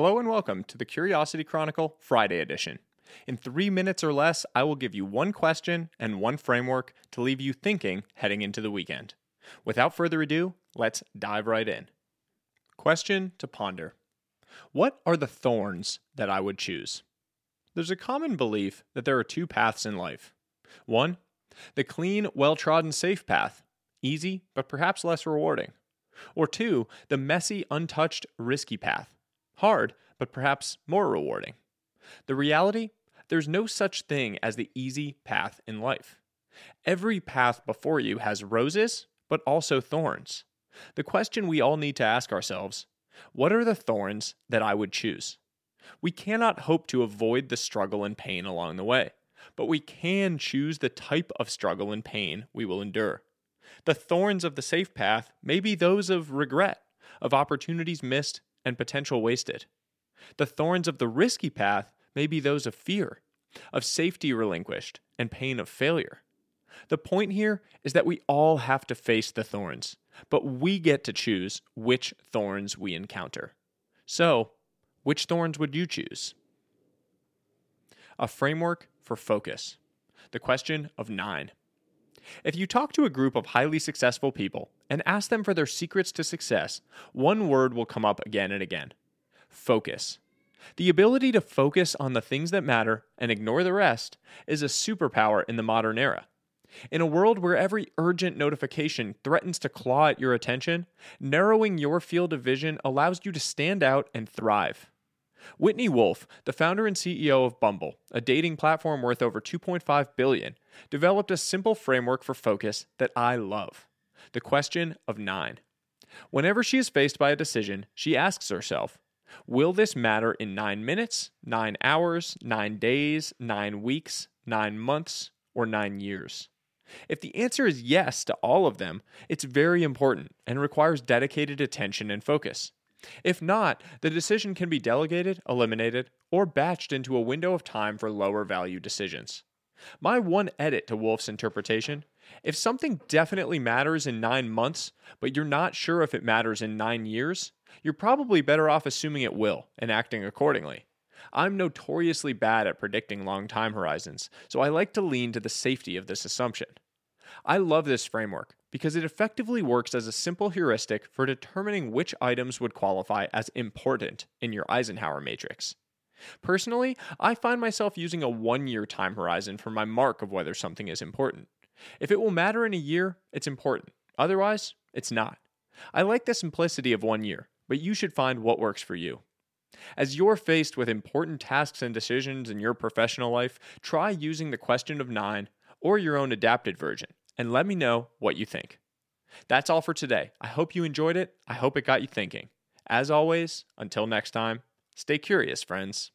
Hello and welcome to the Curiosity Chronicle Friday edition. In three minutes or less, I will give you one question and one framework to leave you thinking heading into the weekend. Without further ado, let's dive right in. Question to ponder What are the thorns that I would choose? There's a common belief that there are two paths in life. One, the clean, well trodden, safe path, easy, but perhaps less rewarding. Or two, the messy, untouched, risky path, hard, but perhaps more rewarding. The reality there's no such thing as the easy path in life. Every path before you has roses, but also thorns. The question we all need to ask ourselves what are the thorns that I would choose? We cannot hope to avoid the struggle and pain along the way, but we can choose the type of struggle and pain we will endure. The thorns of the safe path may be those of regret, of opportunities missed and potential wasted. The thorns of the risky path may be those of fear, of safety relinquished, and pain of failure. The point here is that we all have to face the thorns, but we get to choose which thorns we encounter. So, which thorns would you choose? A framework for focus. The question of nine. If you talk to a group of highly successful people and ask them for their secrets to success, one word will come up again and again focus. The ability to focus on the things that matter and ignore the rest is a superpower in the modern era. In a world where every urgent notification threatens to claw at your attention, narrowing your field of vision allows you to stand out and thrive. Whitney Wolfe, the founder and CEO of Bumble, a dating platform worth over 2.5 billion, developed a simple framework for focus that I love. The question of 9. Whenever she is faced by a decision, she asks herself, Will this matter in 9 minutes, 9 hours, 9 days, 9 weeks, 9 months, or 9 years? If the answer is yes to all of them, it's very important and requires dedicated attention and focus. If not, the decision can be delegated, eliminated, or batched into a window of time for lower value decisions. My one edit to Wolfe's interpretation if something definitely matters in nine months, but you're not sure if it matters in nine years, you're probably better off assuming it will and acting accordingly. I'm notoriously bad at predicting long time horizons, so I like to lean to the safety of this assumption. I love this framework because it effectively works as a simple heuristic for determining which items would qualify as important in your Eisenhower matrix. Personally, I find myself using a one year time horizon for my mark of whether something is important. If it will matter in a year, it's important. Otherwise, it's not. I like the simplicity of one year, but you should find what works for you. As you're faced with important tasks and decisions in your professional life, try using the question of nine or your own adapted version and let me know what you think. That's all for today. I hope you enjoyed it. I hope it got you thinking. As always, until next time, stay curious, friends.